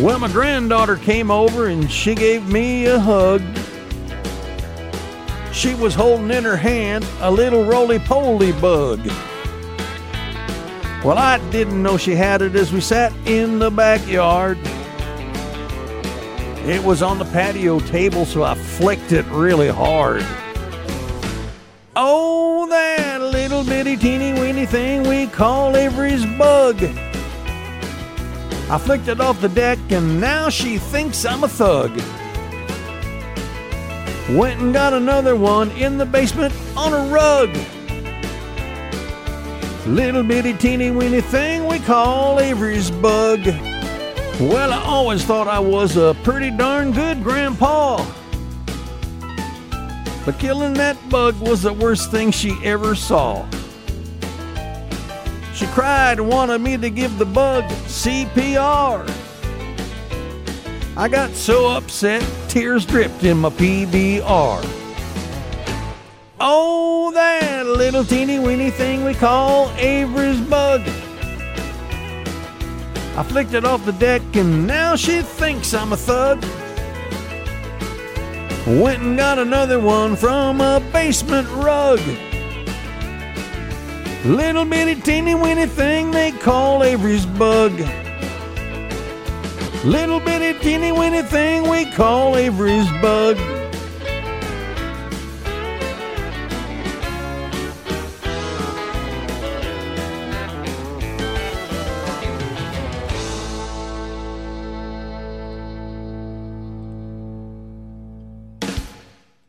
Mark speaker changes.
Speaker 1: Well, my granddaughter came over and she gave me a hug. She was holding in her hand a little roly poly bug. Well, I didn't know she had it as we sat in the backyard. It was on the patio table, so I flicked it really hard. Oh, that little bitty teeny weeny thing we call Avery's bug. I flicked it off the deck, and now she thinks I'm a thug. Went and got another one in the basement on a rug. Little bitty teeny weeny thing we call Avery's bug. Well, I always thought I was a pretty darn good grandpa. But killing that bug was the worst thing she ever saw. She cried and wanted me to give the bug CPR. I got so upset, tears dripped in my PBR. Oh, that little teeny weeny thing we call Avery's bug. I flicked it off the deck and now she thinks I'm a thug. Went and got another one from a basement rug. Little bitty teeny weeny thing they call Avery's bug. Little bitty teeny weeny thing we call Avery's bug.